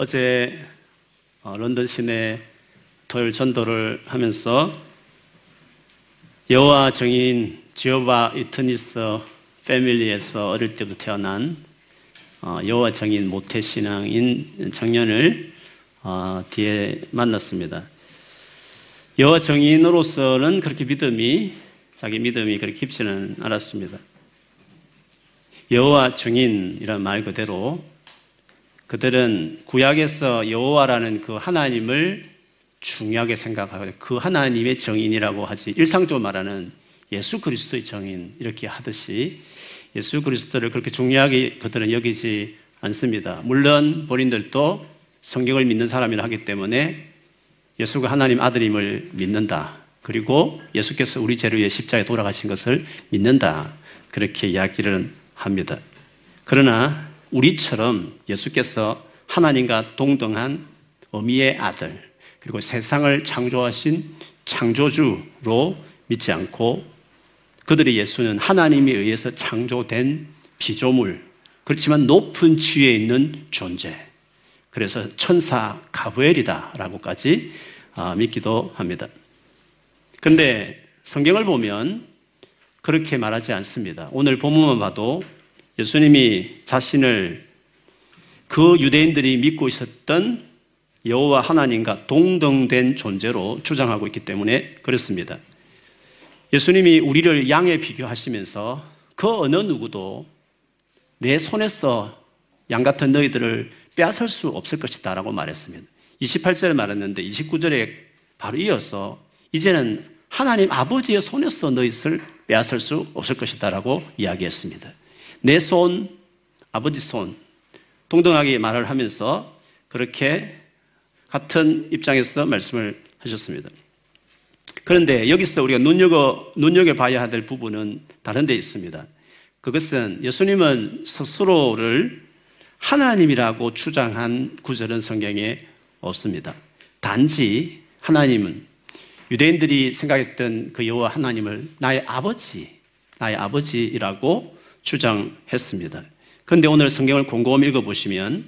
어제 어, 런던 시내 토요일 전도를 하면서 여호와 정인 지오바 이트니스 패밀리에서 어릴 때부터 태어난 어, 여호와 정인 모태 신앙인 청년을 어, 뒤에 만났습니다. 여호와 정인으로서는 그렇게 믿음이 자기 믿음이 그렇게 깊지는 않았습니다. 여호와 정인이란 말 그대로 그들은 구약에서 여호와라는 그 하나님을 중요하게 생각하고 그 하나님의 정인이라고 하지 일상적으로 말하는 예수 그리스도의 정인 이렇게 하듯이 예수 그리스도를 그렇게 중요하게 그들은 여기지 않습니다. 물론 본인들도 성경을 믿는 사람이라 하기 때문에 예수가 하나님 아들임을 믿는다. 그리고 예수께서 우리 죄를 위해 십자가에 돌아가신 것을 믿는다. 그렇게 이야기를 합니다. 그러나 우리처럼 예수께서 하나님과 동등한 어미의 아들, 그리고 세상을 창조하신 창조주로 믿지 않고 그들의 예수는 하나님에 의해서 창조된 피조물, 그렇지만 높은 지위에 있는 존재. 그래서 천사 가브엘이다라고까지 아, 믿기도 합니다. 그런데 성경을 보면 그렇게 말하지 않습니다. 오늘 본문만 봐도 예수님이 자신을 그 유대인들이 믿고 있었던 여호와 하나님과 동등된 존재로 주장하고 있기 때문에 그렇습니다. 예수님이 우리를 양에 비교하시면서 그 어느 누구도 내 손에서 양 같은 너희들을 빼앗을 수 없을 것이다 라고 말했습니다. 28절에 말했는데 29절에 바로 이어서 이제는 하나님 아버지의 손에서 너희를 빼앗을 수 없을 것이다 라고 이야기했습니다. 내 손, 아버지 손, 동등하게 말을 하면서 그렇게 같은 입장에서 말씀을 하셨습니다. 그런데 여기서 우리가 눈여겨, 눈여겨봐야 될 부분은 다른 데 있습니다. 그것은 예수님은 스스로를 하나님이라고 주장한 구절은 성경에 없습니다. 단지 하나님은 유대인들이 생각했던 그 여호와 하나님을 나의 아버지, 나의 아버지라고 주장했습니다. 그런데 오늘 성경을 곰곰 읽어보시면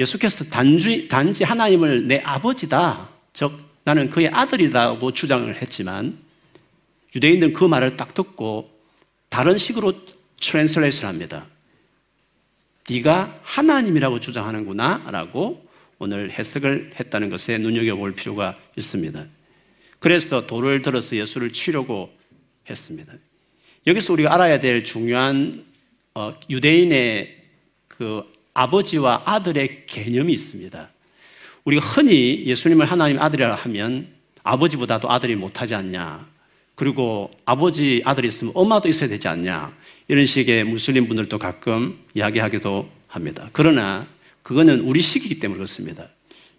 예수께서 단지, 단지 하나님을 내 아버지다, 즉 나는 그의 아들이라고 주장을 했지만 유대인들은 그 말을 딱 듣고 다른 식으로 translation 합니다. 네가 하나님이라고 주장하는구나 라고 오늘 해석을 했다는 것에 눈여겨볼 필요가 있습니다. 그래서 돌을 들어서 예수를 치려고 했습니다. 여기서 우리가 알아야 될 중요한 어, 유대인의 그 아버지와 아들의 개념이 있습니다. 우리가 흔히 예수님을 하나님 아들이라 하면 아버지보다도 아들이 못하지 않냐. 그리고 아버지 아들이 있으면 엄마도 있어야 되지 않냐. 이런 식의 무슬림 분들도 가끔 이야기하기도 합니다. 그러나 그거는 우리 식이기 때문에 그렇습니다.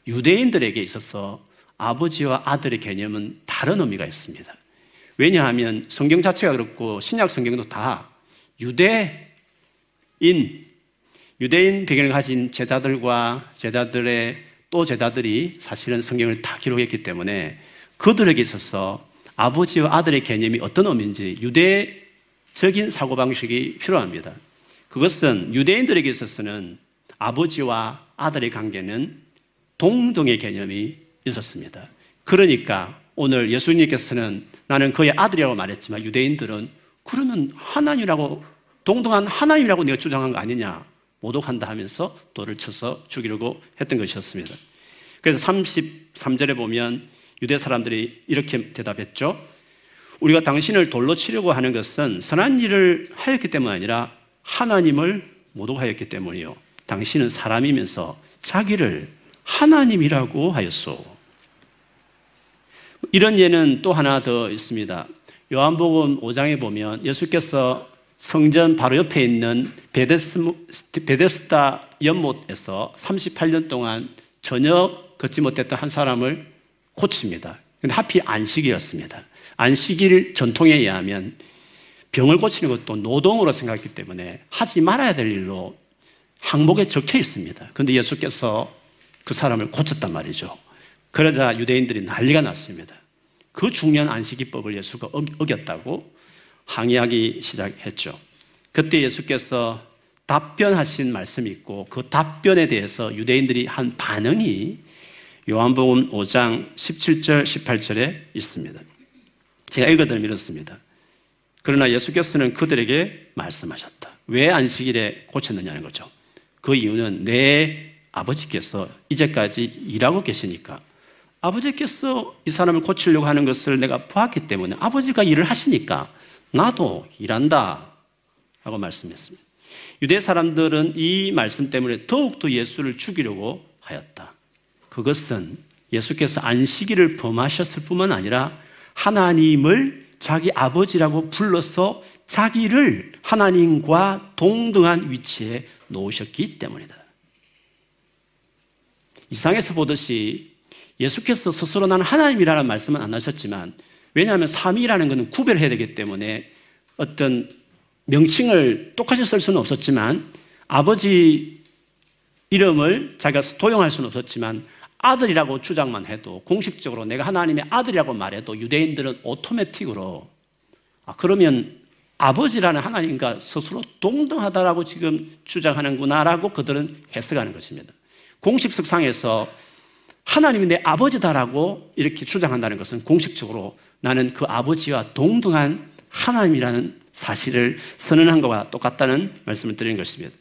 유대인들에게 있어서 아버지와 아들의 개념은 다른 의미가 있습니다. 왜냐하면 성경 자체가 그렇고 신약 성경도 다 유대인, 유대인 배경을 가진 제자들과 제자들의 또 제자들이 사실은 성경을 다 기록했기 때문에 그들에게 있어서 아버지와 아들의 개념이 어떤 의미인지 유대적인 사고방식이 필요합니다. 그것은 유대인들에게 있어서는 아버지와 아들의 관계는 동등의 개념이 있었습니다. 그러니까 오늘 예수님께서는 나는 그의 아들이라고 말했지만 유대인들은 그러면 하나님이라고 동등한 하나님이라고 네가 주장한 거 아니냐 모독한다 하면서 돌을 쳐서 죽이려고 했던 것이었습니다. 그래서 33절에 보면 유대 사람들이 이렇게 대답했죠. 우리가 당신을 돌로 치려고 하는 것은 선한 일을 하였기 때문 아니라 하나님을 모독하였기 때문이요. 당신은 사람이면서 자기를 하나님이라고 하였소. 이런 예는 또 하나 더 있습니다. 요한복음 5장에 보면 예수께서 성전 바로 옆에 있는 베데스, 베데스 다 연못에서 38년 동안 전혀 걷지 못했던 한 사람을 고칩니다. 근데 하필 안식이었습니다. 안식일 전통에 의하면 병을 고치는 것도 노동으로 생각했기 때문에 하지 말아야 될 일로 항목에 적혀 있습니다. 그런데 예수께서 그 사람을 고쳤단 말이죠. 그러자 유대인들이 난리가 났습니다. 그 중요한 안식기법을 예수가 어겼다고 항의하기 시작했죠. 그때 예수께서 답변하신 말씀이 있고 그 답변에 대해서 유대인들이 한 반응이 요한복음 5장 17절, 18절에 있습니다. 제가 읽어드리면 이렇습니다. 그러나 예수께서는 그들에게 말씀하셨다. 왜 안식일에 고쳤느냐는 거죠. 그 이유는 내 아버지께서 이제까지 일하고 계시니까 아버지께서 이 사람을 고치려고 하는 것을 내가 보았기 때문에 아버지가 일을 하시니까 나도 일한다. 라고 말씀했습니다. 유대 사람들은 이 말씀 때문에 더욱더 예수를 죽이려고 하였다. 그것은 예수께서 안식일을 범하셨을 뿐만 아니라 하나님을 자기 아버지라고 불러서 자기를 하나님과 동등한 위치에 놓으셨기 때문이다. 이상에서 보듯이 예수께서 스스로 나는 하나님이라는 말씀은 안 하셨지만 왜냐하면 삼위라는 것은 구별해야 되기 때문에 어떤 명칭을 똑같이 쓸 수는 없었지만 아버지 이름을 자기가 도용할 수는 없었지만 아들이라고 주장만 해도 공식적으로 내가 하나님의 아들이라고 말해도 유대인들은 오토매틱으로 아, 그러면 아버지라는 하나님과 스스로 동등하다라고 지금 주장하는구나라고 그들은 해석하는 것입니다. 공식 석상에서 하나님이 내 아버지다라고 이렇게 주장한다는 것은 공식적으로 나는 그 아버지와 동등한 하나님이라는 사실을 선언한 것과 똑같다는 말씀을 드리는 것입니다.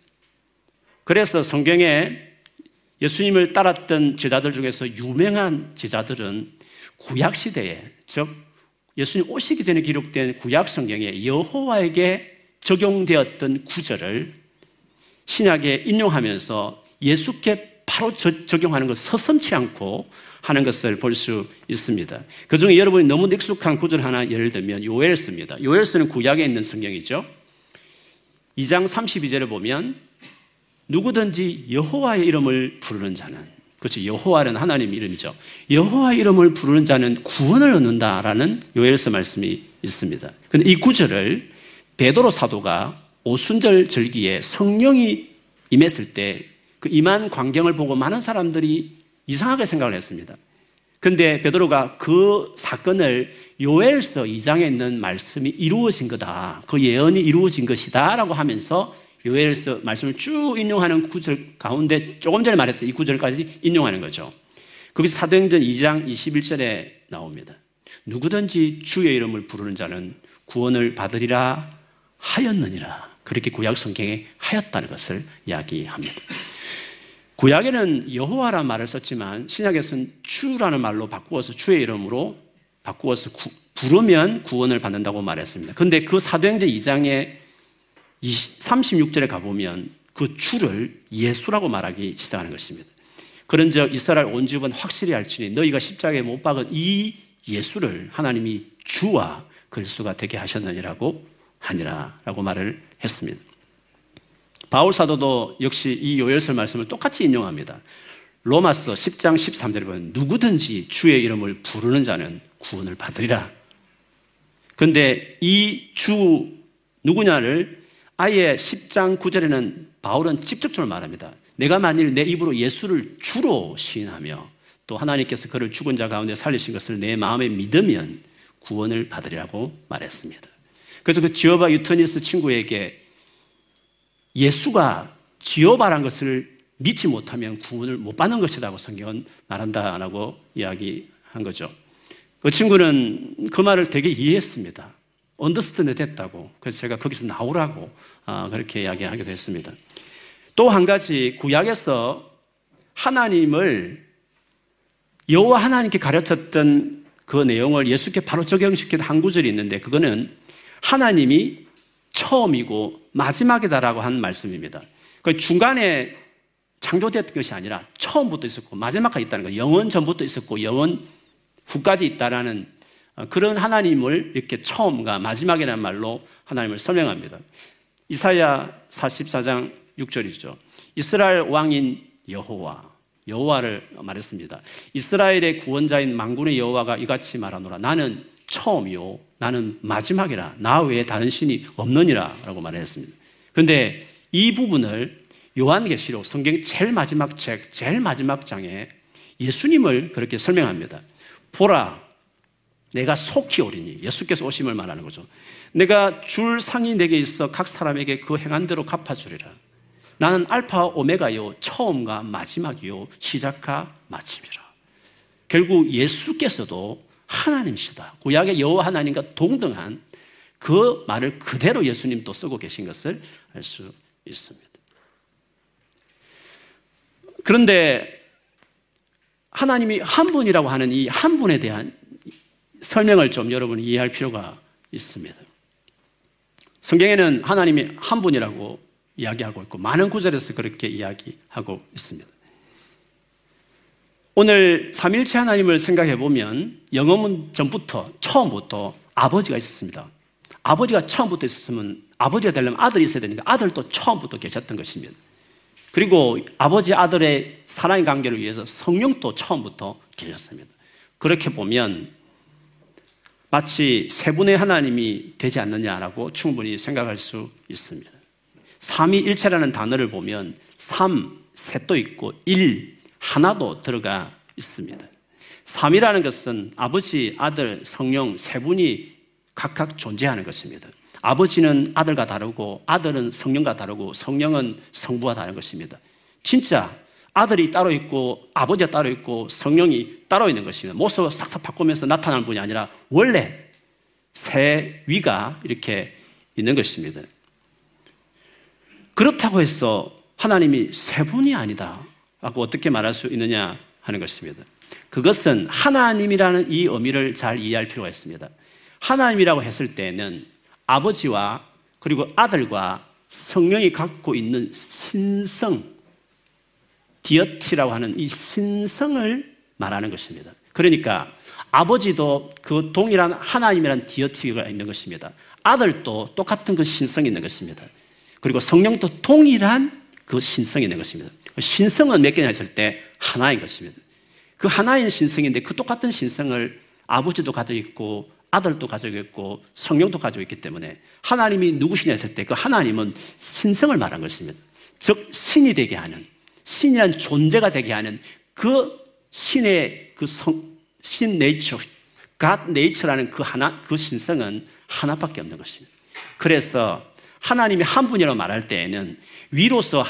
그래서 성경에 예수님을 따랐던 제자들 중에서 유명한 제자들은 구약 시대에 즉 예수님 오시기 전에 기록된 구약 성경에 여호와에게 적용되었던 구절을 신약에 인용하면서 예수께 바로 적용하는 것 서슴치 않고 하는 것을 볼 수 있습니다. 그 중에 여러분이 너무 익숙한 구절 하나 예를 들면 요엘스입니다. 요엘스는 구약에 있는 성경이죠. 2장 32절을 보면 누구든지 여호와의 이름을 부르는 자는 그렇죠. 여호와는 하나님 이름이죠. 여호와 이름을 부르는 자는 구원을 얻는다라는 요엘서 말씀이 있습니다. 근데 이 구절을 베드로 사도가 오순절 절기에 성령이 임했을 때 그 임한 광경을 보고 많은 사람들이 이상하게 생각을 했습니다. 근데 베드로가 그 사건을 요엘서 2장에 있는 말씀이 이루어진 거다. 그 예언이 이루어진 것이다라고 하면서 요엘서 말씀을 쭉 인용하는 구절 가운데 조금 전에 말했던 이 구절까지 인용하는 거죠. 그게 사도행전 2장 21절에 나옵니다. 누구든지 주의 이름을 부르는 자는 구원을 받으리라 하였느니라. 그렇게 구약 성경에 하였다는 것을 이야기합니다. 구약에는 여호와란 말을 썼지만 신약에서는 주라는 말로 바꾸어서 주의 이름으로 바꾸어서 구, 부르면 구원을 받는다고 말했습니다. 그런데 그 사도행전 2장에 36절에 가보면 그 주를 예수라고 말하기 시작하는 것입니다. 그런즉 이스라엘 온 집은 확실히 알지니 너희가 십자가에 못 박은 이 예수를 하나님이 주와 그리스도가 되게 하셨느니라고 하니라라고 말을 했습니다. 바울 사도도 역시 이 요엘서 말씀을 똑같이 인용합니다. 로마서 10장 13절에 보면 누구든지 주의 이름을 부르는 자는 구원을 받으리라. 그런데 이 주 누구냐를 아예 10장 9절에는 바울은 직접적으로 말합니다. 내가 만일 내 입으로 예수를 주로 시인하며 또 하나님께서 그를 죽은 자 가운데 살리신 것을 내 마음에 믿으면 구원을 받으리라고 말했습니다. 그래서 그 지오바 유터니스 친구에게 예수가 지오바란 것을 믿지 못하면 구원을 못 받는 것이라고 성경은 말한다라고 이야기한 거죠. 그 친구는 그 말을 되게 이해했습니다. 언더스탠드 됐다고. 그래서 제가 거기서 나오라고 아, 그렇게 이야기하게 됐습니다. 또 한 가지 구약에서 하나님을 여호와 하나님께 가르쳤던 그 내용을 예수께 바로 적용시킨 한 구절이 있는데 그거는 하나님이 처음이고 마지막이다라고 한 말씀입니다. 그 중간에 창조됐던 것이 아니라 처음부터 있었고 마지막까지 있다는 거 영원 전부터 있었고 영원 후까지 있다라는 어, 그런 하나님을 이렇게 처음과 마지막이라는 말로 하나님을 설명합니다. 이사야 44장 6절이죠. 이스라엘 왕인 여호와 여호와를 말했습니다. 이스라엘의 구원자인 만군의 여호와가 이같이 말하노라. 나는 처음이요. 나는 마지막이라. 나 외에 다른 신이 없느니라. 라고 말했습니다. 그런데 이 부분을 요한계시록 성경 제일 마지막 책, 제일 마지막 장에 예수님을 그렇게 설명합니다. 보라, 내가 속히 오리니 예수께서 오심을 말하는 거죠. 내가 줄 상이 내게 있어 각 사람에게 그 행한 대로 갚아주리라. 나는 알파 오메가요 처음과 마지막이요 시작과 마침이라. 결국 예수께서도 하나님이시다. 구약의 여호와 하나님과 동등한 그 말을 그대로 예수님도 쓰고 계신 것을 알 수 있습니다. 그런데 하나님이 한 분이라고 하는 이 한 분에 대한 설명을 좀 여러분이 이해할 필요가 있습니다. 성경에는 하나님이 한 분이라고 이야기하고 있고 많은 구절에서 그렇게 이야기하고 있습니다. 오늘 삼일체 하나님을 생각해 보면 영어문 전부터 처음부터 아버지가 있었습니다. 아버지가 처음부터 있었으면 아버지가 되려면 아들이 있어야 되니까 아들도 처음부터 계셨던 것입니다. 그리고 아버지 아들의 사랑의 관계를 위해서 성령도 처음부터 계셨습니다. 그렇게 보면 마치 세 분의 하나님이 되지 않느냐라고 충분히 생각할 수 있습니다. 삼위일체라는 단어를 보면 삼, 셋도 있고 일, 하나도 들어가 있습니다. 삼이라는 것은 아버지, 아들, 성령 세 분이 각각 존재하는 것입니다. 아버지는 아들과 다르고 아들은 성령과 다르고 성령은 성부와 다른 것입니다. 진짜 아들이 따로 있고 아버지가 따로 있고 성령이 따로 있는 것입니다. 모습을 싹싹 바꾸면서 나타나는 분이 아니라 원래 세 위가 이렇게 있는 것입니다. 그렇다고 해서 하나님이 세 분이 아니다. 라고 어떻게 말할 수 있느냐 하는 것입니다. 그것은 하나님이라는 이 의미를 잘 이해할 필요가 있습니다. 하나님이라고 했을 때는 아버지와 그리고 아들과 성령이 갖고 있는 신성, 디어티라고 하는 이 신성을 말하는 것입니다. 그러니까 아버지도 그 동일한 하나님이라는 디어티가 있는 것입니다. 아들도 똑같은 그 신성이 있는 것입니다. 그리고 성령도 동일한 그 신성이 있는 것입니다. 그 신성은 몇 개냐 했을 때 하나인 것입니다. 그 하나인 신성인데 그 똑같은 신성을 아버지도 가지고 있고 아들도 가지고 있고 성령도 가지고 있기 때문에 하나님이 누구시냐 했을 때 그 하나님은 신성을 말한 것입니다. 즉 신이 되게 하는 신이란 존재가 되게 하는 그 신의 그 성, 신 네이처, 갓 네이처라는 그 하나, 그 신성은 하나밖에 없는 것입니다. 그래서 하나님이 한 분이라고 말할 때에는 위로서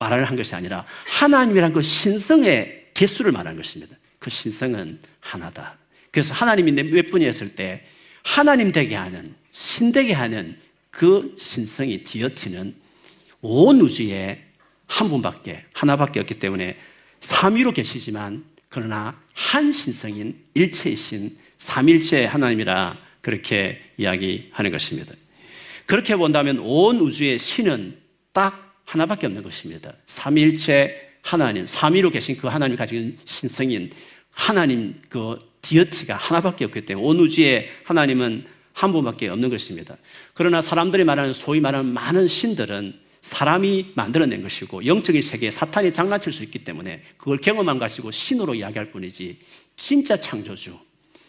말을 한 것이 아니라 하나님이란 그 신성의 개수를 말하는 것입니다. 그 신성은 하나다. 그래서 하나님이 몇 분이었을 때 하나님 되게 하는, 신 되게 하는 그 신성이 디어티는 온 우주에 한 분밖에, 하나밖에 없기 때문에 삼위로 계시지만 그러나 한 신성인 일체이신 삼일체 하나님이라 그렇게 이야기하는 것입니다. 그렇게 본다면 온 우주의 신은 딱 하나밖에 없는 것입니다. 삼일체 하나님, 삼위로 계신 그 하나님 있는 신성인 하나님 그 디어티가 하나밖에 없기 때문에 온 우주에 하나님은 한 분밖에 없는 것입니다. 그러나 사람들이 말하는 소위 말하는 많은 신들은 사람이 만들어낸 것이고 영적인 세계에 사탄이 장난칠 수 있기 때문에 그걸 경험한 것이고 신으로 이야기할 뿐이지 진짜 창조주,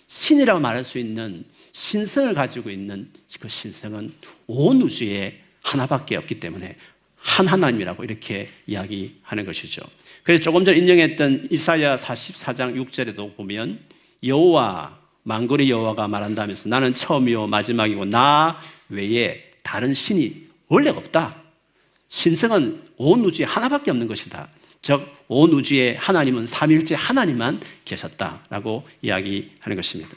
신이라고 말할 수 있는 신성을 가지고 있는 그 신성은 온 우주에 하나밖에 없기 때문에 한 하나님이라고 이렇게 이야기하는 것이죠. 그래서 조금 전 인용했던 이사야 44장 6절에도 보면 여호와 망거리 여호와가 말한다면서 나는 처음이요 마지막이고 나 외에 다른 신이 원래 없다. 신성은 온 우주에 하나밖에 없는 것이다. 즉, 온 우주에 하나님은 삼일째 하나님만 계셨다라고 이야기하는 것입니다.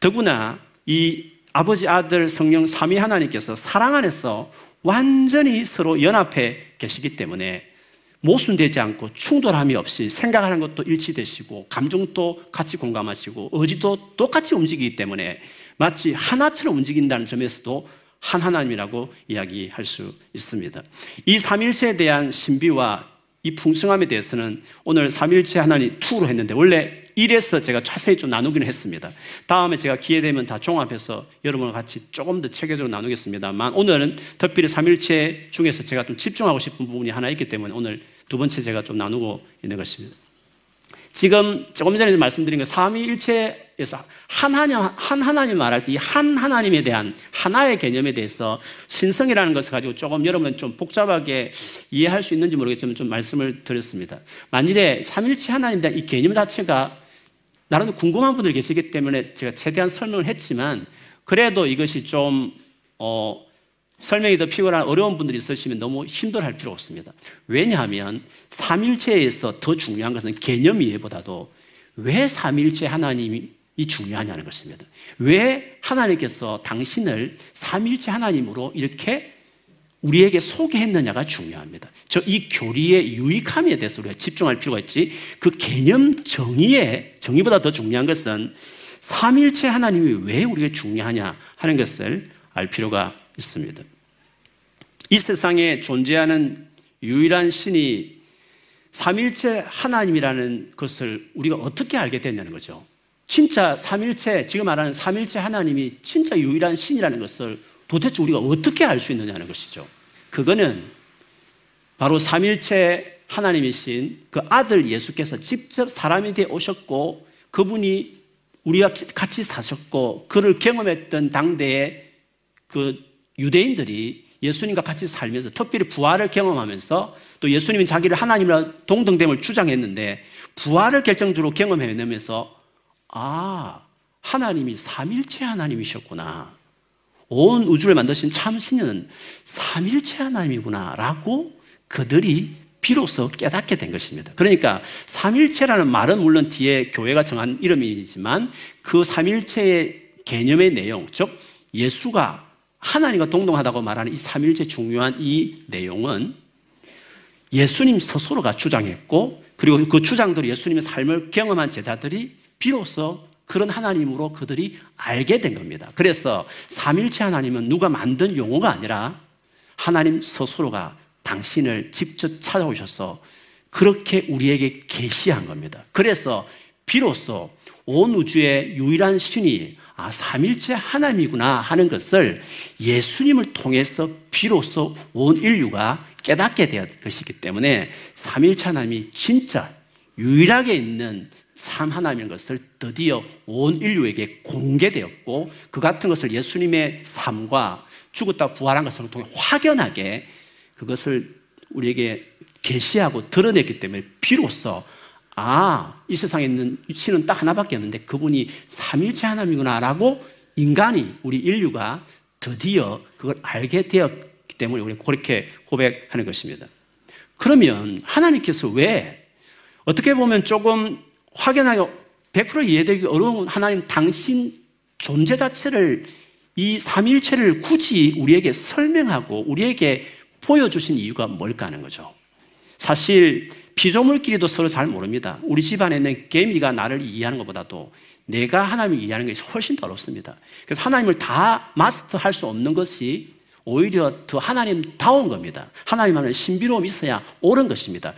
더구나 이 아버지, 아들, 성령 삼위 하나님께서 사랑 안에서 완전히 서로 연합해 계시기 때문에 모순되지 않고 충돌함이 없이 생각하는 것도 일치되시고 감정도 같이 공감하시고 의지도 똑같이 움직이기 때문에 마치 하나처럼 움직인다는 점에서도 한 하나님이라고 이야기할 수 있습니다. 이 삼일체에 대한 신비와 이 풍성함에 대해서는 오늘 삼일체 하나님 2로 했는데 원래 1에서 제가 자세히 좀 나누기는 했습니다. 다음에 제가 기회 되면 다 종합해서 여러분과 같이 조금 더 체계적으로 나누겠습니다만 오늘은 특별히 삼일체 중에서 제가 좀 집중하고 싶은 부분이 하나 있기 때문에 오늘 두 번째 제가 좀 나누고 있는 것입니다. 지금 조금 전에 말씀드린 그 삼위일체 에서 한 하나님, 한 하나님 말할 때 이 한 하나님에 대한 하나의 개념에 대해서 신성이라는 것을 가지고 조금 여러분 좀 복잡하게 이해할 수 있는지 모르겠지만 좀 말씀을 드렸습니다. 만일에 삼일체 하나님에 대한 이 개념 자체가 나름 궁금한 분들 계시기 때문에 제가 최대한 설명을 했지만 그래도 이것이 좀, 어, 설명이 더 피곤한 어려운 분들이 있으시면 너무 힘들어할 필요 없습니다. 왜냐하면 삼일체에서 더 중요한 것은 개념 이해보다도 왜 삼일체 하나님이 중요하냐는 것입니다. 왜 하나님께서 당신을 삼일체 하나님으로 이렇게 우리에게 소개했느냐가 중요합니다. 저 이 교리의 유익함에 대해서 우리가 집중할 필요가 있지. 그 개념 정의에 정의보다 더 중요한 것은 삼일체 하나님이 왜 우리에게 중요하냐 하는 것을 알 필요가 있습니다. 이 세상에 존재하는 유일한 신이 삼일체 하나님이라는 것을 우리가 어떻게 알게 됐냐는 거죠. 진짜 삼일체, 지금 말하는 삼일체 하나님이 진짜 유일한 신이라는 것을 도대체 우리가 어떻게 알 수 있느냐는 것이죠. 그거는 바로 삼일체 하나님이신 그 아들 예수께서 직접 사람이 되어 오셨고 그분이 우리와 같이 사셨고 그를 경험했던 당대의 그 유대인들이 예수님과 같이 살면서 특별히 부활을 경험하면서 또 예수님이 자기를 하나님이라 동등됨을 주장했는데 부활을 결정적으로 경험해내면서 아, 하나님이 삼일체 하나님이셨구나. 온 우주를 만드신 참 신은 삼일체 하나님이구나. 라고 그들이 비로소 깨닫게 된 것입니다. 그러니까 삼일체라는 말은 물론 뒤에 교회가 정한 이름이지만 그 삼일체의 개념의 내용, 즉 예수가 하나님과 동동하다고 말하는 이 삼일체 중요한 이 내용은 예수님 스스로가 주장했고 그리고 그 주장들이 예수님의 삶을 경험한 제자들이 비로소 그런 하나님으로 그들이 알게 된 겁니다. 그래서 삼일체 하나님은 누가 만든 용어가 아니라 하나님 스스로가 당신을 직접 찾아오셔서 그렇게 우리에게 계시한 겁니다. 그래서 비로소 온 우주의 유일한 신이 아, 삼일체 하나님이구나 하는 것을 예수님을 통해서 비로소 온 인류가 깨닫게 될 것이기 때문에 삼일체 하나님이 진짜 유일하게 있는 참 하나님인 것을 드디어 온 인류에게 공개되었고 그 같은 것을 예수님의 삶과 죽었다 부활한 것을 통해 확연하게 그것을 우리에게 계시하고 드러냈기 때문에 비로소 아, 이 세상에 있는 신은 딱 하나밖에 없는데 그분이 삼일체 하나님이구나라고 인간이 우리 인류가 드디어 그걸 알게 되었기 때문에 우리 그렇게 고백하는 것입니다. 그러면 하나님께서 왜 어떻게 보면 조금 확연하게 100% 이해되기 어려운 하나님 당신 존재 자체를 이 삼일체를 굳이 우리에게 설명하고 우리에게 보여주신 이유가 뭘까 하는 거죠. 사실 피조물끼리도 서로 잘 모릅니다. 우리 집안에 있는 개미가 나를 이해하는 것보다도 내가 하나님을 이해하는 것이 훨씬 더 어렵습니다. 그래서 하나님을 다 마스터할 수 없는 것이 오히려 더 하나님다운 겁니다. 하나님만은 신비로움이 있어야 옳은 것입니다.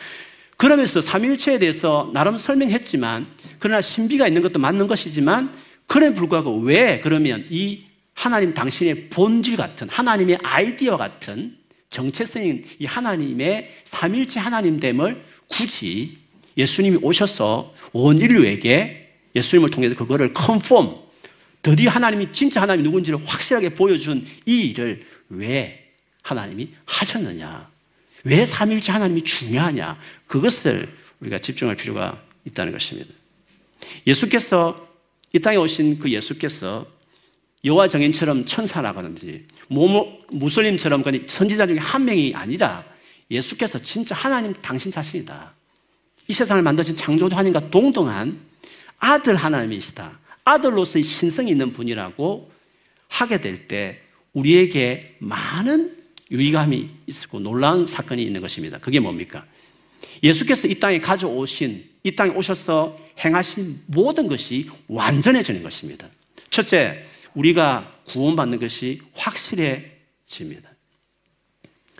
그러면서 삼일체에 대해서 나름 설명했지만 그러나 신비가 있는 것도 맞는 것이지만 그래 불구하고 왜 그러면 이 하나님 당신의 본질 같은 하나님의 아이디어 같은 정체성인 이 하나님의 삼일체 하나님됨을 굳이 예수님이 오셔서 온 인류에게 예수님을 통해서 그거를 컨펌 드디어 하나님이 진짜 하나님이 누군지를 확실하게 보여준 이 일을 왜 하나님이 하셨느냐 왜 삼일째 하나님이 중요하냐? 그것을 우리가 집중할 필요가 있다는 것입니다. 예수께서 이 땅에 오신 그 예수께서 여호와 정인처럼 천사라든지 무슬림처럼 선지자 중에 한 명이 아니라 예수께서 진짜 하나님 당신 자신이다. 이 세상을 만드신 창조주 하나님과 동등한 아들 하나님이시다. 아들로서의 신성이 있는 분이라고 하게 될 때 우리에게 많은 유의감이 있고 놀라운 사건이 있는 것입니다. 그게 뭡니까? 예수께서 이 땅에 가져오신, 이 땅에 오셔서 행하신 모든 것이 완전해지는 것입니다. 첫째, 우리가 구원받는 것이 확실해집니다.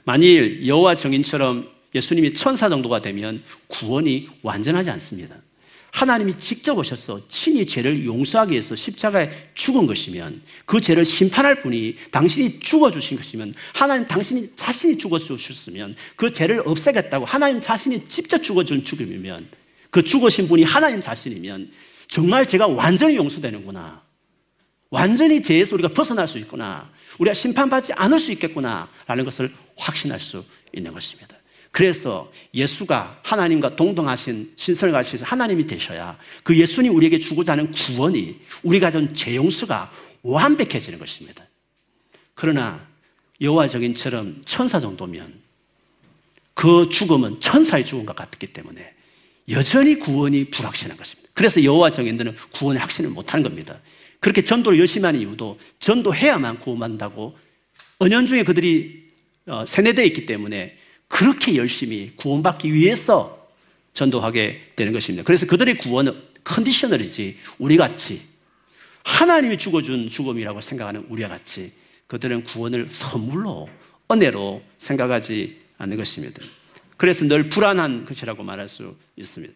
만일 여호와 정인처럼 예수님이 천사 정도가 되면 구원이 완전하지 않습니다. 하나님이 직접 오셔서 친히 죄를 용서하기 위해서 십자가에 죽은 것이면 그 죄를 심판할 분이 당신이 죽어주신 것이면 하나님 당신이 자신이 죽어주셨으면 그 죄를 없애겠다고 하나님 자신이 직접 죽어준 죽음이면 그 죽으신 분이 하나님 자신이면 정말 제가 완전히 용서되는구나. 완전히 죄에서 우리가 벗어날 수 있구나. 우리가 심판받지 않을 수 있겠구나. 라는 것을 확신할 수 있는 것입니다. 그래서 예수가 하나님과 동등하신 신선을 가지신 하나님이 되셔야 그 예수님 우리에게 주고자 하는 구원이 우리가 전 죄용서가 완벽해지는 것입니다. 그러나 여호와 증인처럼 천사 정도면 그 죽음은 천사의 죽음과 같기 때문에 여전히 구원이 불확실한 것입니다. 그래서 여호와 증인들은 구원의 확신을 못하는 겁니다. 그렇게 전도를 열심히 하는 이유도 전도해야만 구원한다고 은연중에 그들이 어, 세뇌되어 있기 때문에 그렇게 열심히 구원받기 위해서 전도하게 되는 것입니다. 그래서 그들의 구원은 컨디셔널이지 우리 같이 하나님이 죽어준 죽음이라고 생각하는 우리와 같이 그들은 구원을 선물로 은혜로 생각하지 않는 것입니다. 그래서 늘 불안한 것이라고 말할 수 있습니다.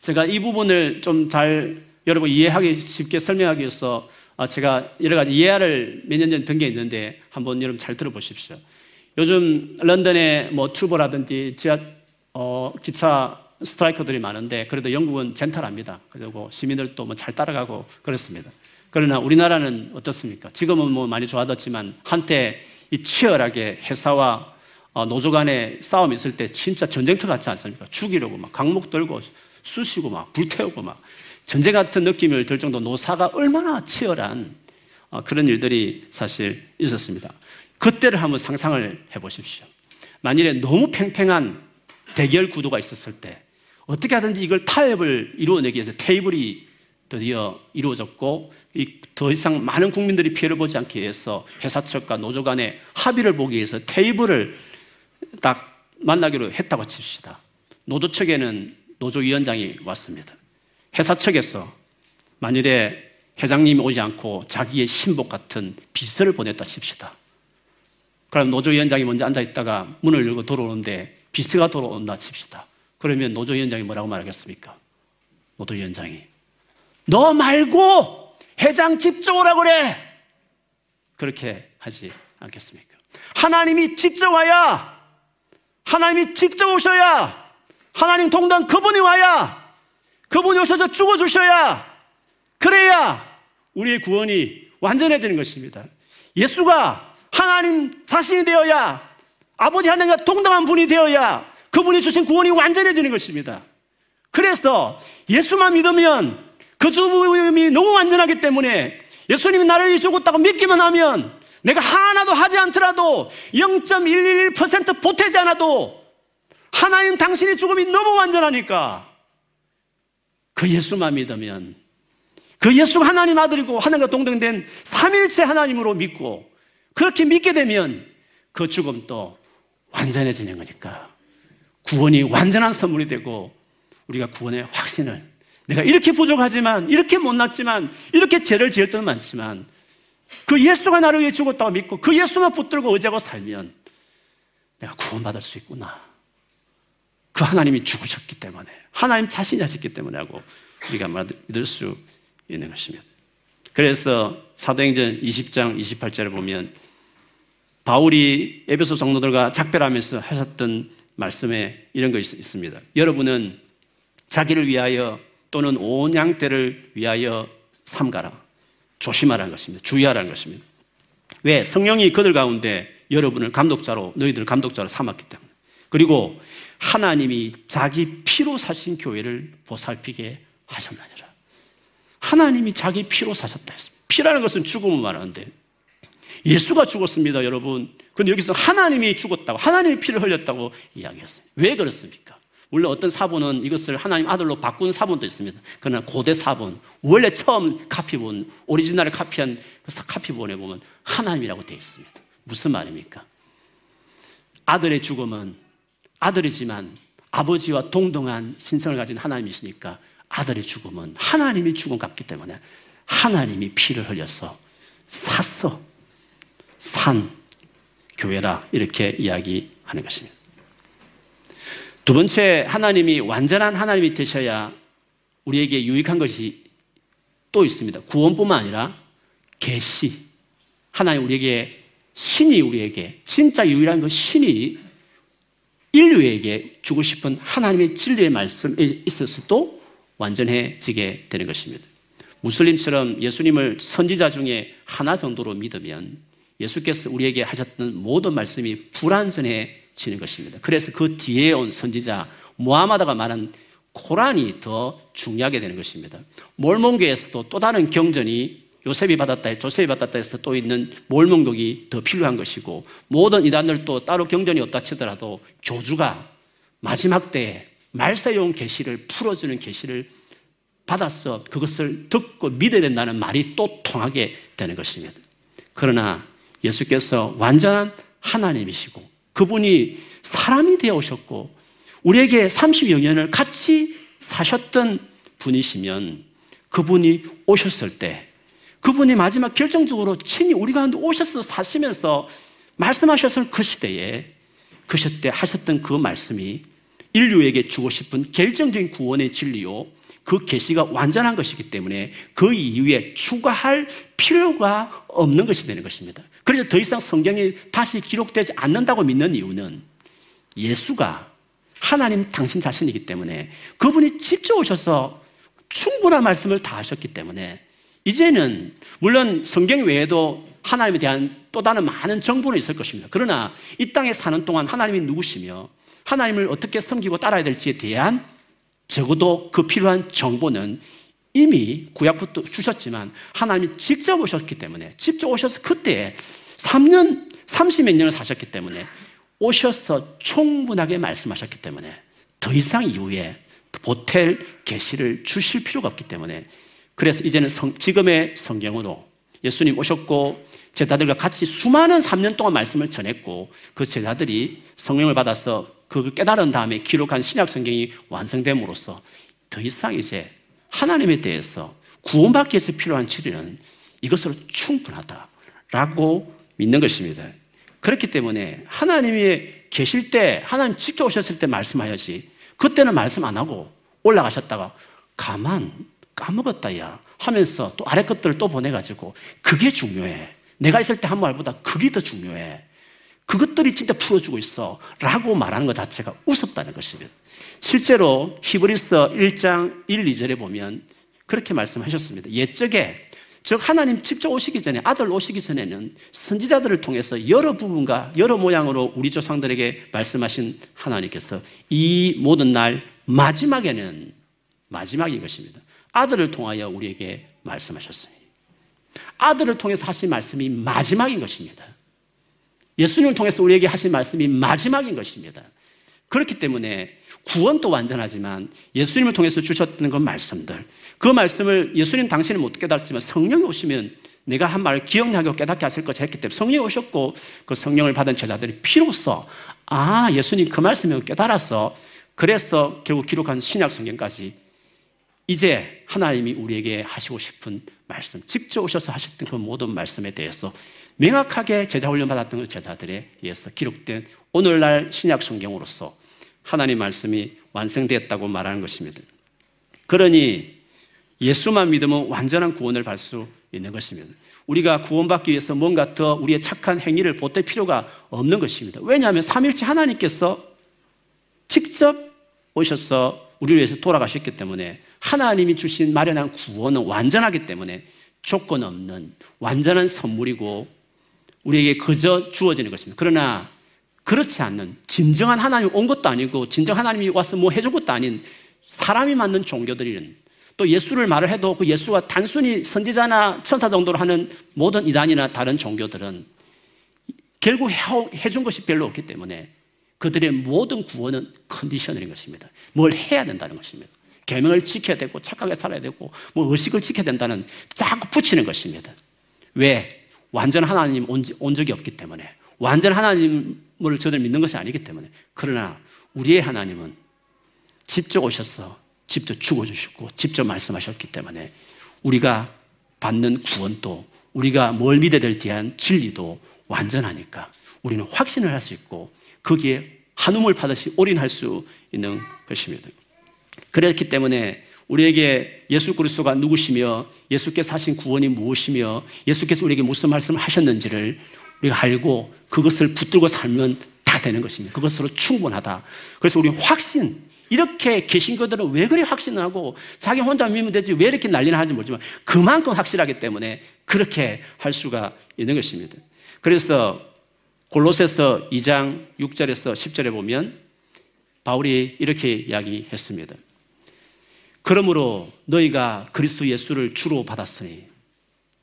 제가 이 부분을 좀 잘 여러분 이해하기 쉽게 설명하기 위해서 아, 제가 여러 가지 예화를 몇 년 전 든 게 있는데 한번 여러분 잘 들어보십시오. 요즘 런던에 뭐 튜버라든지 지하 어, 기차 스트라이커들이 많은데 그래도 영국은 젠탈합니다. 그리고 시민들도 뭐 잘 따라가고 그렇습니다. 그러나 우리나라는 어떻습니까? 지금은 뭐 많이 좋아졌지만 한때 이 치열하게 회사와 어, 노조 간의 싸움이 있을 때 진짜 전쟁터 같지 않습니까? 죽이려고 막 강목 들고 쑤시고 막 불태우고 막 전쟁 같은 느낌을 들 정도 노사가 얼마나 치열한 어, 그런 일들이 사실 있었습니다. 그때를 한번 상상을 해 보십시오. 만일에 너무 팽팽한 대결 구도가 있었을 때 어떻게 하든지 이걸 타협을 이루어내기 위해서 테이블이 드디어 이루어졌고 더 이상 많은 국민들이 피해를 보지 않기 위해서 회사 측과 노조 간의 합의를 보기 위해서 테이블을 딱 만나기로 했다고 칩시다. 노조 측에는 노조위원장이 왔습니다. 회사 측에서 만일에 회장님이 오지 않고 자기의 신복 같은 비서를 보냈다 칩시다. 그럼 노조위원장이 먼저 앉아 있다가 문을 열고 들어오는데 비서가 들어온다 칩시다. 그러면 노조위원장이 뭐라고 말하겠습니까? 노조위원장이 너 말고 회장 직접 오라 그래. 그렇게 하지 않겠습니까? 하나님이 직접 와야 하나님이 직접 오셔야 하나님 동당 그분이 와야 그분이 오셔서 죽어주셔야 그래야 우리의 구원이 완전해지는 것입니다. 예수가 하나님 자신이 되어야 아버지 하나님과 동등한 분이 되어야 그분이 주신 구원이 완전해지는 것입니다. 그래서 예수만 믿으면 그 죽음이 너무 완전하기 때문에 예수님이 나를 죽었다고 믿기만 하면 내가 하나도 하지 않더라도 0.111% 보태지 않아도 하나님 당신의 죽음이 너무 완전하니까 그 예수만 믿으면 그 예수가 하나님 아들이고 하나님과 동등된 삼일체 하나님으로 믿고 그렇게 믿게 되면 그 죽음도 완전해지는 거니까 구원이 완전한 선물이 되고 우리가 구원의 확신을 내가 이렇게 부족하지만 이렇게 못났지만 이렇게 죄를 지을 때는 많지만 그 예수가 나를 위해 죽었다고 믿고 그 예수만 붙들고 의지하고 살면 내가 구원받을 수 있구나. 그 하나님이 죽으셨기 때문에 하나님 자신이 하셨기 때문에 하고 우리가 믿을 수 있는 것입니다. 그래서 사도행전 20장 28절을 보면 바울이 에베소 성도들과 작별하면서 하셨던 말씀에 이런 거 있습니다. 여러분은 자기를 위하여 또는 온 양떼를 위하여 삼가라. 조심하라는 것입니다. 주의하라는 것입니다. 왜? 성령이 그들 가운데 여러분을 감독자로, 너희들을 감독자로 삼았기 때문에. 그리고 하나님이 자기 피로 사신 교회를 보살피게 하셨느니라. 하나님이 자기 피로 사셨다 했습니다. 피라는 것은 죽음을 말하는데 예수가 죽었습니다, 여러분. 근데 여기서 하나님이 죽었다고, 하나님이 피를 흘렸다고 이야기했어요. 왜 그렇습니까? 물론 어떤 사본은 이것을 하나님 아들로 바꾼 사본도 있습니다. 그러나 고대 사본, 원래 처음 카피본, 오리지널을 카피한 그 카피본에 보면 하나님이라고 되어 있습니다. 무슨 말입니까? 아들의 죽음은 아들이지만 아버지와 동등한 신성을 가진 하나님이시니까 아들의 죽음은 하나님이 죽음 같기 때문에 하나님이 피를 흘려서 샀어. 산 교회라 이렇게 이야기하는 것입니다. 두 번째 하나님이 완전한 하나님이 되셔야 우리에게 유익한 것이 또 있습니다. 구원뿐만 아니라 계시. 하나님 우리에게 신이 우리에게 진짜 유일한 그 신이 인류에게 주고 싶은 하나님의 진리의 말씀에 있어서도 완전해지게 되는 것입니다. 무슬림처럼 예수님을 선지자 중에 하나 정도로 믿으면 예수께서 우리에게 하셨던 모든 말씀이 불완전해지는 것입니다. 그래서 그 뒤에 온 선지자 모하마다가 말한 코란이 더 중요하게 되는 것입니다. 몰몬교에서도 또 다른 경전이 요셉이 받았다, 조셉이 받았다 해서 또 있는 몰목록이 더 필요한 것이고 모든 이단들도 따로 경전이 없다 치더라도 교주가 마지막 때에 말세용 계시를 풀어주는 계시를 받아서 그것을 듣고 믿어야 된다는 말이 또 통하게 되는 것입니다. 그러나 예수께서 완전한 하나님이시고 그분이 사람이 되어 오셨고 우리에게 30여 년을 같이 사셨던 분이시면 그분이 오셨을 때 그분이 마지막 결정적으로 친히 우리 가운데 오셔서 사시면서 말씀하셨을 그 시대에 그 시대 하셨던 그 말씀이 인류에게 주고 싶은 결정적인 구원의 진리요. 그 계시가 완전한 것이기 때문에 그 이후에 추가할 필요가 없는 것이 되는 것입니다. 그래서 더 이상 성경이 다시 기록되지 않는다고 믿는 이유는 예수가 하나님 당신 자신이기 때문에 그분이 직접 오셔서 충분한 말씀을 다 하셨기 때문에 이제는 물론 성경 외에도 하나님에 대한 또 다른 많은 정보는 있을 것입니다. 그러나 이 땅에 사는 동안 하나님이 누구시며 하나님을 어떻게 섬기고 따라야 될지에 대한 적어도 그 필요한 정보는 이미 구약부터 주셨지만 하나님이 직접 오셨기 때문에 직접 오셔서 그때 3년, 30몇 년을 사셨기 때문에 오셔서 충분하게 말씀하셨기 때문에 더 이상 이후에 보탤 계시를 주실 필요가 없기 때문에 그래서 이제는 성, 지금의 성경으로 예수님 오셨고 제자들과 같이 수많은 3년 동안 말씀을 전했고 그 제자들이 성령을 받아서 그걸 깨달은 다음에 기록한 신약 성경이 완성됨으로써 더 이상 이제 하나님에 대해서 구원받기 위해서 필요한 치료는 이것으로 충분하다라고 믿는 것입니다. 그렇기 때문에 하나님이 계실 때 하나님 직접 오셨을 때 말씀하야지 그때는 말씀 안 하고 올라가셨다가 가만 까먹었다 야 하면서 또 아래 것들을 또 보내가지고 그게 중요해. 내가 있을 때 한 말보다 그게 더 중요해. 그것들이 진짜 풀어주고 있어. 라고 말하는 것 자체가 우습다는 것입니다. 실제로 히브리서 1장 1, 2절에 보면 그렇게 말씀하셨습니다. 옛적에 즉 하나님 직접 오시기 전에 아들 오시기 전에는 선지자들을 통해서 여러 부분과 여러 모양으로 우리 조상들에게 말씀하신 하나님께서 이 모든 날 마지막에는 마지막인 것입니다. 아들을 통하여 우리에게 말씀하셨어요. 아들을 통해서 하신 말씀이 마지막인 것입니다. 예수님을 통해서 우리에게 하신 말씀이 마지막인 것입니다. 그렇기 때문에 구원도 완전하지만 예수님을 통해서 주셨던 그 말씀들, 그 말씀을 예수님 당신은 못 깨달았지만 성령이 오시면 내가 한 말을 기억나게 깨닫게 하실 것을 했기 때문에 성령이 오셨고 그 성령을 받은 제자들이 피로써 아, 예수님 그 말씀을 깨달았어. 그래서 결국 기록한 신약 성경까지 이제 하나님이 우리에게 하시고 싶은 말씀, 직접 오셔서 하셨던 그 모든 말씀에 대해서 명확하게 제자 훈련 받았던 그 제자들에 의해서 기록된 오늘날 신약 성경으로서 하나님 말씀이 완성되었다고 말하는 것입니다. 그러니 예수만 믿으면 완전한 구원을 받을 수 있는 것입니다. 우리가 구원받기 위해서 뭔가 더 우리의 착한 행위를 보탤 필요가 없는 것입니다. 왜냐하면 삼일째 하나님께서 직접 오셔서 우리를 위해서 돌아가셨기 때문에 하나님이 주신 마련한 구원은 완전하기 때문에 조건 없는 완전한 선물이고 우리에게 그저 주어지는 것입니다. 그러나 그렇지 않는 진정한 하나님이 온 것도 아니고 진정 하나님이 와서 뭐 해준 것도 아닌 사람이 만든 종교들은 또 예수를 말을 해도 그 예수가 단순히 선지자나 천사 정도로 하는 모든 이단이나 다른 종교들은 결국 해준 것이 별로 없기 때문에 그들의 모든 구원은 컨디션인 것입니다. 뭘 해야 된다는 것입니다. 계명을 지켜야 되고 착하게 살아야 되고 뭐 의식을 지켜야 된다는 자꾸 붙이는 것입니다. 왜? 완전 하나님 온, 온 적이 없기 때문에 완전 하나님을 저들 믿는 것이 아니기 때문에 그러나 우리의 하나님은 직접 오셔서 직접 죽어주시고 직접 말씀하셨기 때문에 우리가 받는 구원도 우리가 뭘 믿어야 될지 대한 진리도 완전하니까 우리는 확신을 할 수 있고 거기에 한움을 받으시 올인할 수 있는 것입니다. 그렇기 때문에 우리에게 예수 그리스도가 누구시며 예수께서 하신 구원이 무엇이며 예수께서 우리에게 무슨 말씀을 하셨는지를 우리가 알고 그것을 붙들고 살면 다 되는 것입니다. 그것으로 충분하다. 그래서 우리 확신, 이렇게 계신 것들은 왜 그리 확신을 하고 자기 혼자 믿으면 되지 왜 이렇게 난리나 하는지 모르지만 그만큼 확실하기 때문에 그렇게 할 수가 있는 것입니다. 그래서 골로새서 2장 6절에서 10절에 보면 바울이 이렇게 이야기했습니다. 그러므로 너희가 그리스도 예수를 주로 받았으니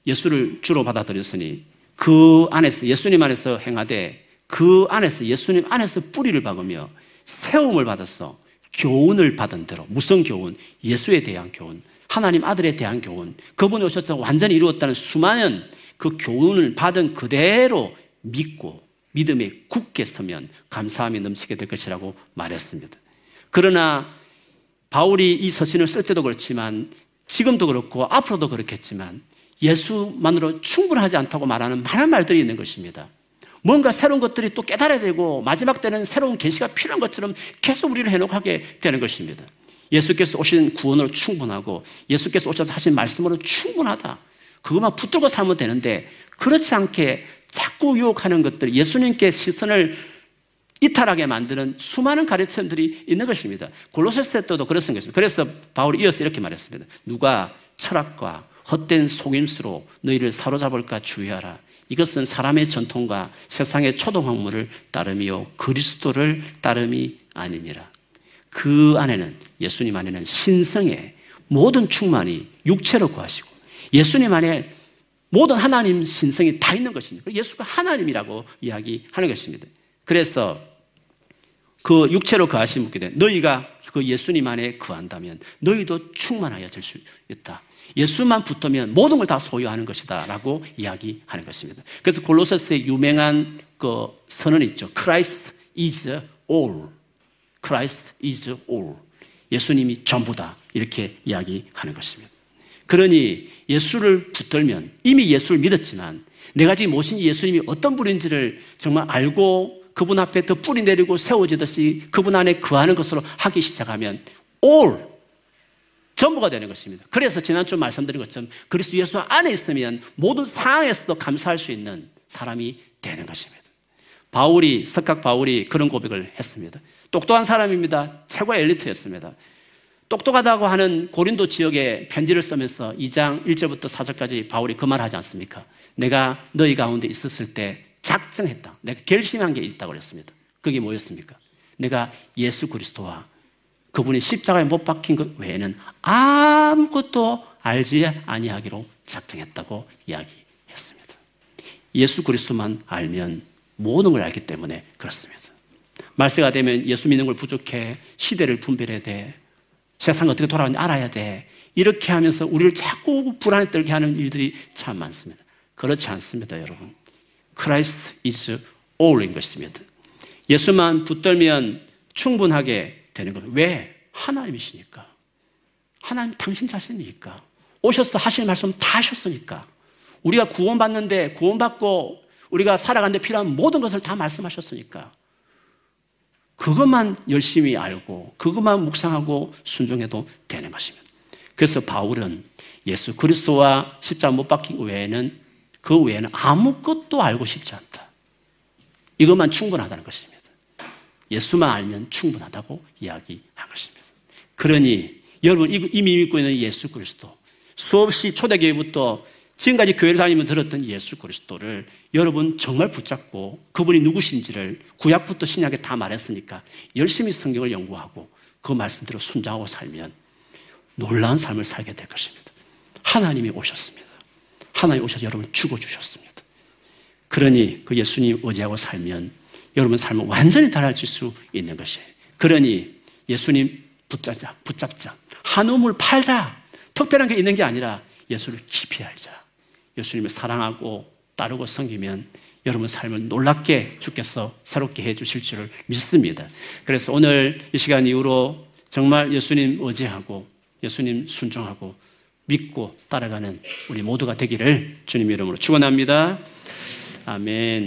예수를 주로 받아들였으니 그 안에서 예수님 안에서 행하되 그 안에서 예수님 안에서 뿌리를 박으며 세움을 받았어 교훈을 받은 대로 무슨 교훈? 예수에 대한 교훈, 하나님 아들에 대한 교훈, 그분이 오셔서 완전히 이루었다는 수많은 그 교훈을 받은 그대로 믿고 믿음에 굳게 서면 감사함이 넘치게 될 것이라고 말했습니다. 그러나 바울이 이 서신을 쓸 때도 그렇지만 지금도 그렇고 앞으로도 그렇겠지만 예수만으로 충분하지 않다고 말하는 많은 말들이 있는 것입니다. 뭔가 새로운 것들이 또 깨달아야 되고 마지막 때는 새로운 계시가 필요한 것처럼 계속 우리를 해놓게 되는 것입니다. 예수께서 오신 구원으로 충분하고 예수께서 오셔서 하신 말씀으로 충분하다. 그것만 붙들고 살면 되는데 그렇지 않게 자꾸 유혹하는 것들, 예수님께 시선을 이탈하게 만드는 수많은 가르침들이 있는 것입니다. 골로새서 때도 그렇습니다. 그래서 바울이 이어서 이렇게 말했습니다. 누가 철학과 헛된 속임수로 너희를 사로잡을까 주의하라. 이것은 사람의 전통과 세상의 초동학문을 따름이요 그리스도를 따름이 아니니라. 그 안에는 예수님 안에는 신성의 모든 충만이 육체로 구하시고 예수님 안에 모든 하나님 신성이 다 있는 것입니다. 예수가 하나님이라고 이야기하는 것입니다. 그래서 그 육체로 거하신 분께 너희가 그 예수님 안에 거한다면 너희도 충만하여 질 수 있다. 예수만 붙으면 모든 걸 다 소유하는 것이다 라고 이야기하는 것입니다. 그래서 골로새서의 유명한 그 선언 있죠. Christ is all. Christ is all. 예수님이 전부다. 이렇게 이야기하는 것입니다. 그러니 예수를 붙들면 이미 예수를 믿었지만 내가 지금 모신 예수님이 어떤 분인지를 정말 알고 그분 앞에 더 뿌리 내리고 세워지듯이 그분 안에 거하는 것으로 하기 시작하면 all 전부가 되는 것입니다. 그래서 지난주 말씀드린 것처럼 그리스도 예수 안에 있으면 모든 상황에서도 감사할 수 있는 사람이 되는 것입니다. 바울이 석각 바울이 그런 고백을 했습니다. 똑똑한 사람입니다. 최고의 엘리트였습니다. 똑똑하다고 하는 고린도 지역에 편지를 쓰면서 2장 1절부터 4절까지 바울이 그 말하지 않습니까? 내가 너희 가운데 있었을 때 작정했다. 내가 결심한 게 있다고 그랬습니다. 그게 뭐였습니까? 내가 예수 그리스도와 그분이 십자가에 못 박힌 것 외에는 아무것도 알지 아니하기로 작정했다고 이야기했습니다. 예수 그리스도만 알면 모든 걸 알기 때문에 그렇습니다. 말세가 되면 예수 믿는 걸 부족해 시대를 분별해야 돼 세상 어떻게 돌아가는지 알아야 돼 이렇게 하면서 우리를 자꾸 불안에 떨게 하는 일들이 참 많습니다. 그렇지 않습니다, 여러분. Christ is all인 것입니다. 예수만 붙들면 충분하게 되는 것. 왜? 하나님이시니까. 하나님 당신 자신이니까. 오셔서 하실 말씀 다 하셨으니까. 우리가 구원받는데 구원받고 우리가 살아가는데 필요한 모든 것을 다 말씀하셨으니까. 그것만 열심히 알고 그것만 묵상하고 순종해도 되는 것입니다. 그래서 바울은 예수 그리스도와 십자가 못 박힌 외에는 그 외에는 아무것도 알고 싶지 않다. 이것만 충분하다는 것입니다. 예수만 알면 충분하다고 이야기한 것입니다. 그러니 여러분 이미 믿고 있는 예수 그리스도 수없이 초대교회부터 지금까지 교회를 다니면 들었던 예수 그리스도를 여러분 정말 붙잡고 그분이 누구신지를 구약부터 신약에 다 말했으니까 열심히 성경을 연구하고 그 말씀대로 순종하고 살면 놀라운 삶을 살게 될 것입니다. 하나님이 오셨습니다. 하나님 오셔서 여러분 죽어주셨습니다. 그러니 그 예수님 의지하고 살면 여러분 삶은 완전히 달라질 수 있는 것이에요. 그러니 예수님 붙잡자, 붙잡자. 한우물 팔자. 특별한 게 있는 게 아니라 예수를 깊이 알자. 예수님을 사랑하고 따르고 섬기면 여러분 삶을 놀랍게 주께서 새롭게 해 주실 줄을 믿습니다. 그래서 오늘 이 시간 이후로 정말 예수님 의지하고 예수님 순종하고 믿고 따라가는 우리 모두가 되기를 주님 이름으로 축원합니다. 아멘.